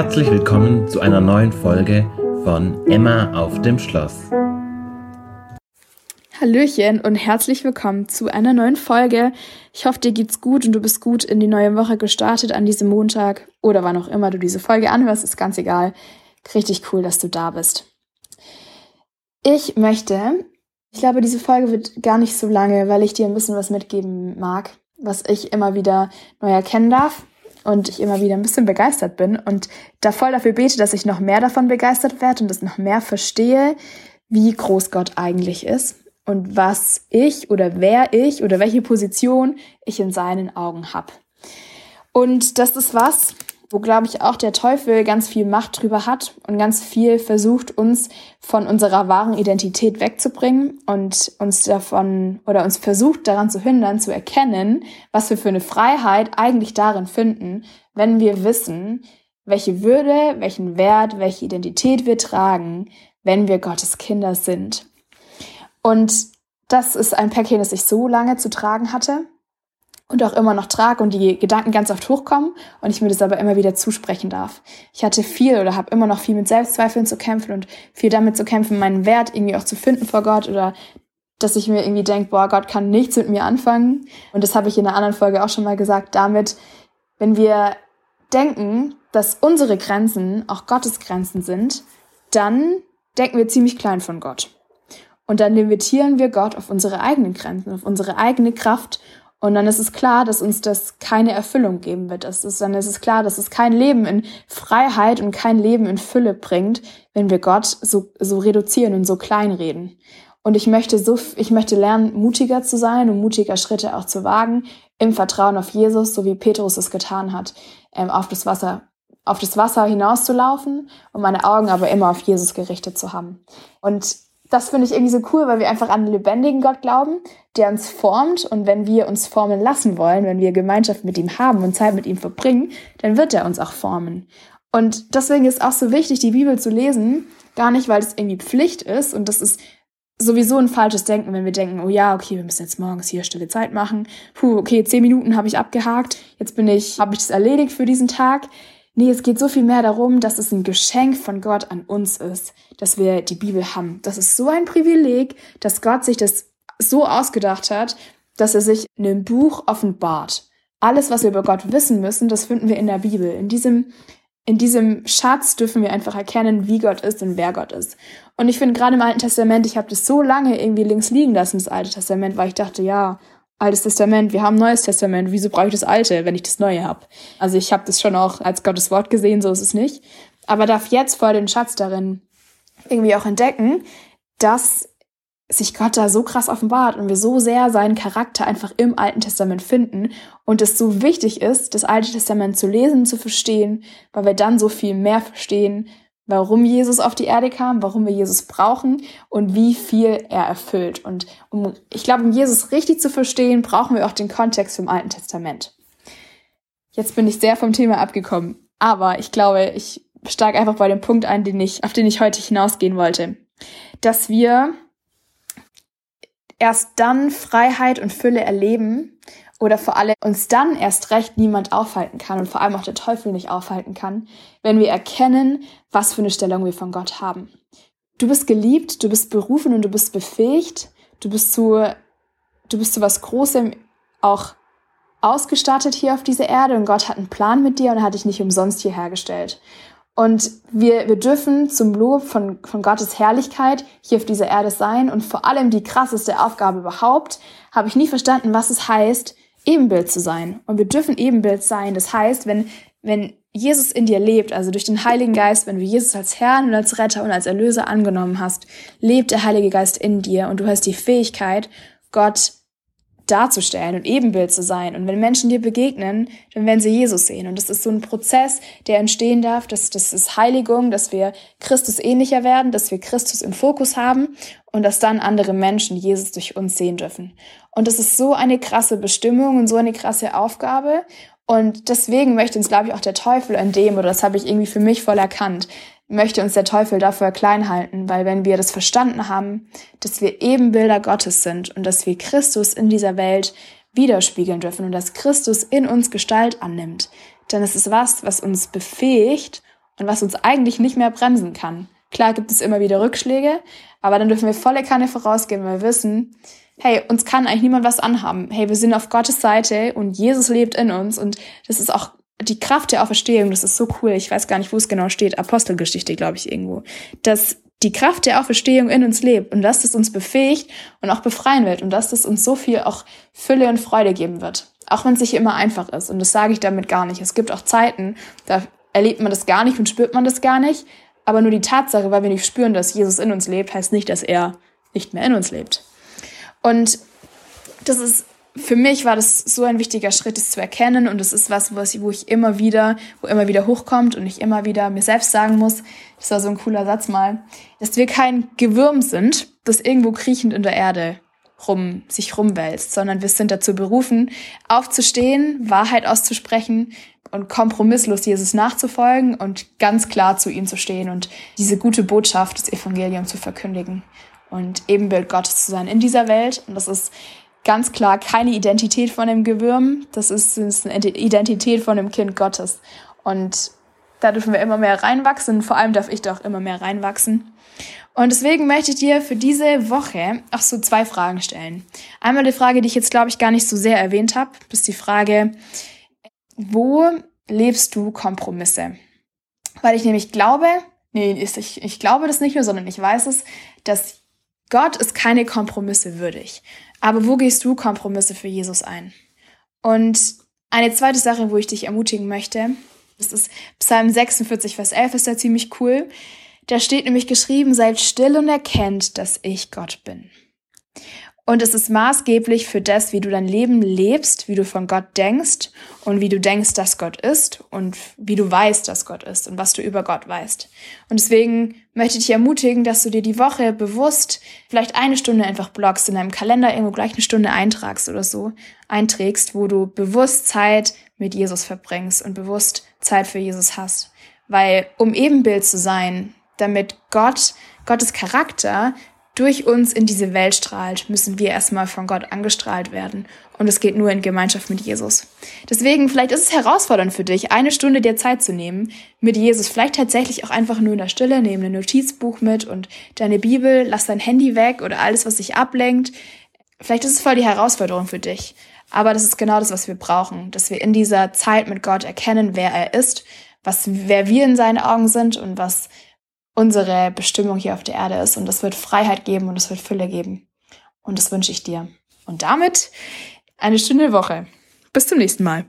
Herzlich willkommen zu einer neuen Folge von Emma auf dem Schloss. Hallöchen und herzlich willkommen zu einer neuen Folge. Ich hoffe, dir geht's gut und du bist gut in die neue Woche gestartet an diesem Montag oder wann auch immer du diese Folge anhörst, ist ganz egal. Richtig cool, dass du da bist. Ich möchte, ich glaube, diese Folge wird gar nicht so lange, weil ich dir ein bisschen was mitgeben mag, was ich immer wieder neu erkennen darf und ich immer wieder ein bisschen begeistert bin und da voll dafür bete, dass ich noch mehr davon begeistert werde und das noch mehr verstehe, wie groß Gott eigentlich ist und was ich oder wer ich oder welche Position ich in seinen Augen habe. Und das ist was, wo, glaube ich, auch der Teufel ganz viel Macht drüber hat und ganz viel versucht, uns von unserer wahren Identität wegzubringen und uns davon oder uns versucht daran zu hindern, zu erkennen, was wir für eine Freiheit eigentlich darin finden, wenn wir wissen, welche Würde, welchen Wert, welche Identität wir tragen, wenn wir Gottes Kinder sind. Und das ist ein Päckchen, das ich so lange zu tragen hatte und auch immer noch trage und die Gedanken ganz oft hochkommen und ich mir das aber immer wieder zusprechen darf. Ich hatte viel oder habe immer noch viel mit Selbstzweifeln zu kämpfen und viel damit zu kämpfen, meinen Wert irgendwie auch zu finden vor Gott oder dass ich mir irgendwie denke, boah, Gott kann nichts mit mir anfangen. Und das habe ich in einer anderen Folge auch schon mal gesagt, damit, wenn wir denken, dass unsere Grenzen auch Gottes Grenzen sind, dann denken wir ziemlich klein von Gott. Und dann limitieren wir Gott auf unsere eigenen Grenzen, auf unsere eigene Kraft und dann ist es klar, dass uns das keine Erfüllung geben wird. Das ist, dann ist es klar, dass es kein Leben in Freiheit und kein Leben in Fülle bringt, wenn wir Gott so, so reduzieren und so klein reden. Und ich möchte so, ich möchte lernen, mutiger zu sein und mutiger Schritte auch zu wagen, im Vertrauen auf Jesus, so wie Petrus es getan hat, ähm, auf das Wasser, auf das Wasser hinauszulaufen und meine Augen aber immer auf Jesus gerichtet zu haben. Und das finde ich irgendwie so cool, weil wir einfach an einen lebendigen Gott glauben, der uns formt. Und wenn wir uns formen lassen wollen, wenn wir Gemeinschaft mit ihm haben und Zeit mit ihm verbringen, dann wird er uns auch formen. Und deswegen ist auch so wichtig, die Bibel zu lesen. Gar nicht, weil es irgendwie Pflicht ist. Und das ist sowieso ein falsches Denken, wenn wir denken, oh ja, okay, wir müssen jetzt morgens hier stille Zeit machen. Puh, okay, zehn Minuten habe ich abgehakt. Jetzt bin ich, habe ich das erledigt für diesen Tag. Nee, es geht so viel mehr darum, dass es ein Geschenk von Gott an uns ist, dass wir die Bibel haben. Das ist so ein Privileg, dass Gott sich das so ausgedacht hat, dass er sich in einem Buch offenbart. Alles, was wir über Gott wissen müssen, das finden wir in der Bibel. In diesem, in diesem Schatz dürfen wir einfach erkennen, wie Gott ist und wer Gott ist. Und ich finde gerade im Alten Testament, ich habe das so lange irgendwie links liegen lassen, das Alte Testament, weil ich dachte, ja, Altes Testament, wir haben Neues Testament, wieso brauche ich das Alte, wenn ich das Neue habe? Also ich habe das schon auch als Gottes Wort gesehen, so ist es nicht. Aber darf jetzt voll den Schatz darin irgendwie auch entdecken, dass sich Gott da so krass offenbart und wir so sehr seinen Charakter einfach im Alten Testament finden und es so wichtig ist, das Alte Testament zu lesen, zu verstehen, weil wir dann so viel mehr verstehen, warum Jesus auf die Erde kam, warum wir Jesus brauchen und wie viel er erfüllt. Und um, ich glaube, um Jesus richtig zu verstehen, brauchen wir auch den Kontext vom Alten Testament. Jetzt bin ich sehr vom Thema abgekommen, aber ich glaube, ich steige einfach bei dem Punkt ein, den ich, auf den ich heute hinausgehen wollte. Dass wir erst dann Freiheit und Fülle erleben oder vor allem uns dann erst recht niemand aufhalten kann und vor allem auch der Teufel nicht aufhalten kann, wenn wir erkennen, was für eine Stellung wir von Gott haben. Du bist geliebt, du bist berufen und du bist befähigt, du bist zu, du bist zu was Großem auch ausgestattet hier auf dieser Erde und Gott hat einen Plan mit dir und hat dich nicht umsonst hierher gestellt. Und wir, wir dürfen zum Lob von, von Gottes Herrlichkeit hier auf dieser Erde sein und vor allem die krasseste Aufgabe überhaupt, habe ich nie verstanden, was es heißt, Ebenbild zu sein. Und wir dürfen Ebenbild sein. Das heißt, wenn, wenn Jesus in dir lebt, also durch den Heiligen Geist, wenn du Jesus als Herrn und als Retter und als Erlöser angenommen hast, lebt der Heilige Geist in dir und du hast die Fähigkeit, Gott darzustellen und Ebenbild zu sein. Und wenn Menschen dir begegnen, dann werden sie Jesus sehen. Und das ist so ein Prozess, der entstehen darf. Das, das ist Heiligung, dass wir Christus ähnlicher werden, dass wir Christus im Fokus haben und dass dann andere Menschen Jesus durch uns sehen dürfen. Und das ist so eine krasse Bestimmung und so eine krasse Aufgabe. Und deswegen möchte uns, glaube ich, auch der Teufel in dem, oder das habe ich irgendwie für mich voll erkannt, möchte uns der Teufel dafür klein halten, weil wenn wir das verstanden haben, dass wir Ebenbilder Gottes sind und dass wir Christus in dieser Welt widerspiegeln dürfen und dass Christus in uns Gestalt annimmt, dann ist es was, was uns befähigt und was uns eigentlich nicht mehr bremsen kann. Klar gibt es immer wieder Rückschläge, aber dann dürfen wir volle Kanne vorausgehen, weil wir wissen, hey, uns kann eigentlich niemand was anhaben. Hey, wir sind auf Gottes Seite und Jesus lebt in uns und das ist auch die Kraft der Auferstehung, das ist so cool. Ich weiß gar nicht, wo es genau steht. Apostelgeschichte, glaube ich, irgendwo. Dass die Kraft der Auferstehung in uns lebt und dass das uns befähigt und auch befreien wird und dass das uns so viel auch Fülle und Freude geben wird. Auch wenn es nicht immer einfach ist. Und das sage ich damit gar nicht. Es gibt auch Zeiten, da erlebt man das gar nicht und spürt man das gar nicht. Aber nur die Tatsache, weil wir nicht spüren, dass Jesus in uns lebt, heißt nicht, dass er nicht mehr in uns lebt. Und das ist, für mich war das so ein wichtiger Schritt, das zu erkennen. Und das ist was, wo ich immer wieder, wo immer wieder hochkommt und ich immer wieder mir selbst sagen muss, das war so ein cooler Satz mal, dass wir kein Gewürm sind, das irgendwo kriechend in der Erde rum, sich rumwälzt, sondern wir sind dazu berufen, aufzustehen, Wahrheit auszusprechen, und kompromisslos Jesus nachzufolgen und ganz klar zu ihm zu stehen und diese gute Botschaft des Evangeliums zu verkündigen und Ebenbild Gottes zu sein in dieser Welt. Und das ist ganz klar keine Identität von dem Gewürm, das ist, das ist eine Identität von dem Kind Gottes. Und da dürfen wir immer mehr reinwachsen, vor allem darf ich doch immer mehr reinwachsen. Und deswegen möchte ich dir für diese Woche auch so zwei Fragen stellen. Einmal die Frage, die ich jetzt, glaube ich, gar nicht so sehr erwähnt habe, das ist die Frage, wo lebst du Kompromisse? Weil ich nämlich glaube, nee, ich, ich glaube das nicht nur, sondern ich weiß es, dass Gott ist keine Kompromisse würdig. Aber wo gehst du Kompromisse für Jesus ein? Und eine zweite Sache, wo ich dich ermutigen möchte, das ist Psalm 46, Vers 11, ist da ziemlich cool. Da steht nämlich geschrieben, seid still und erkennt, dass ich Gott bin. Und es ist maßgeblich für das, wie du dein Leben lebst, wie du von Gott denkst und wie du denkst, dass Gott ist und wie du weißt, dass Gott ist und was du über Gott weißt. Und deswegen möchte ich dich ermutigen, dass du dir die Woche bewusst vielleicht eine Stunde einfach blockst, in deinem Kalender irgendwo gleich eine Stunde eintragst oder so, einträgst, wo du bewusst Zeit mit Jesus verbringst und bewusst Zeit für Jesus hast. Weil um Ebenbild zu sein, damit Gott, Gottes Charakter durch uns in diese Welt strahlt, müssen wir erstmal von Gott angestrahlt werden. Und es geht nur in Gemeinschaft mit Jesus. Deswegen, vielleicht ist es herausfordernd für dich, eine Stunde dir Zeit zu nehmen mit Jesus. Vielleicht tatsächlich auch einfach nur in der Stille, nehmen ein Notizbuch mit und deine Bibel, lass dein Handy weg oder alles, was dich ablenkt. Vielleicht ist es voll die Herausforderung für dich. Aber das ist genau das, was wir brauchen, dass wir in dieser Zeit mit Gott erkennen, wer er ist, was, wer wir in seinen Augen sind und was unsere Bestimmung hier auf der Erde ist. Und es wird Freiheit geben und es wird Fülle geben. Und das wünsche ich dir. Und damit eine schöne Woche. Bis zum nächsten Mal.